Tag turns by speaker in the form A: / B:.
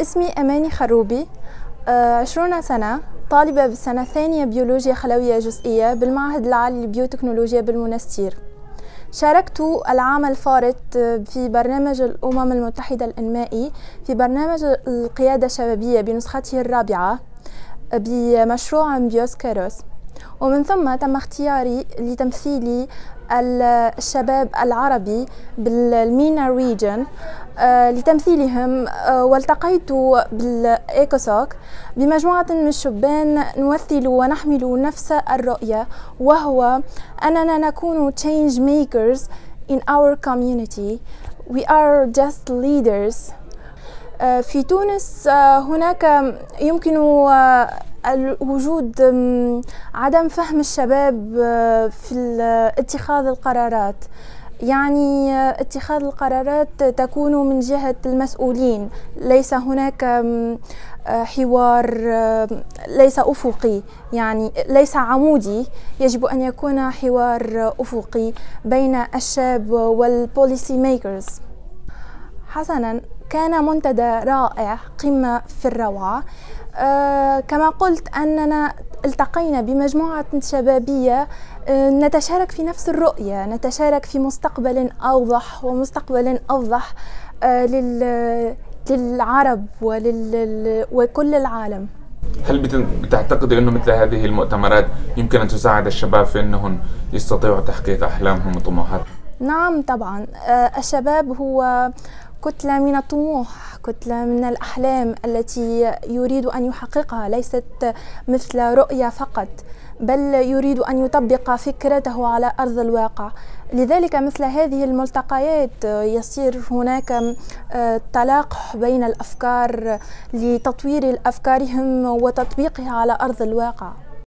A: اسمي أماني خروبي آه، عشرون سنة طالبة بالسنة الثانية بيولوجيا خلوية جزئية بالمعهد العالي للبيوتكنولوجيا بالمنستير شاركت العام الفارط في برنامج الأمم المتحدة الإنمائي في برنامج القيادة الشبابية بنسخته الرابعة بمشروع بيوسكيروس ومن ثم تم اختياري لتمثيل الشباب العربي بالمينا ريجن آه، لتمثيلهم آه، والتقيت بالإيكوسوك. بمجموعة من الشبان نمثل ونحمل نفس الرؤية وهو أننا نكون change makers in our community. We are just leaders. آه، في تونس هناك يمكن وجود عدم فهم الشباب في اتخاذ القرارات. يعني اتخاذ القرارات تكون من جهة المسؤولين. ليس هناك حوار ليس أفقي. يعني ليس عمودي. يجب أن يكون حوار أفقي بين الشاب وال policy makers حسنا كان منتدى رائع قمة في الروعة. آه كما قلت أننا التقينا بمجموعة شبابية. آه نتشارك في نفس الرؤية نتشارك في مستقبل أوضح ومستقبل أوضح آه للعرب ولل وكل العالم.
B: هل بتعتقد أنه مثل هذه المؤتمرات يمكن أن تساعد الشباب في أنهم يستطيعوا تحقيق أحلامهم وطموحاتهم؟
A: نعم طبعا. آه، الشباب هو كتلة من الطموح كتلة من الأحلام التي يريد أن يحققها ليست مثل رؤية فقط بل يريد أن يطبق فكرته على أرض الواقع. لذلك مثل هذه الملتقيات يصير هناك آه، تلاقح بين الأفكار لتطوير أفكارهم وتطبيقها على أرض الواقع.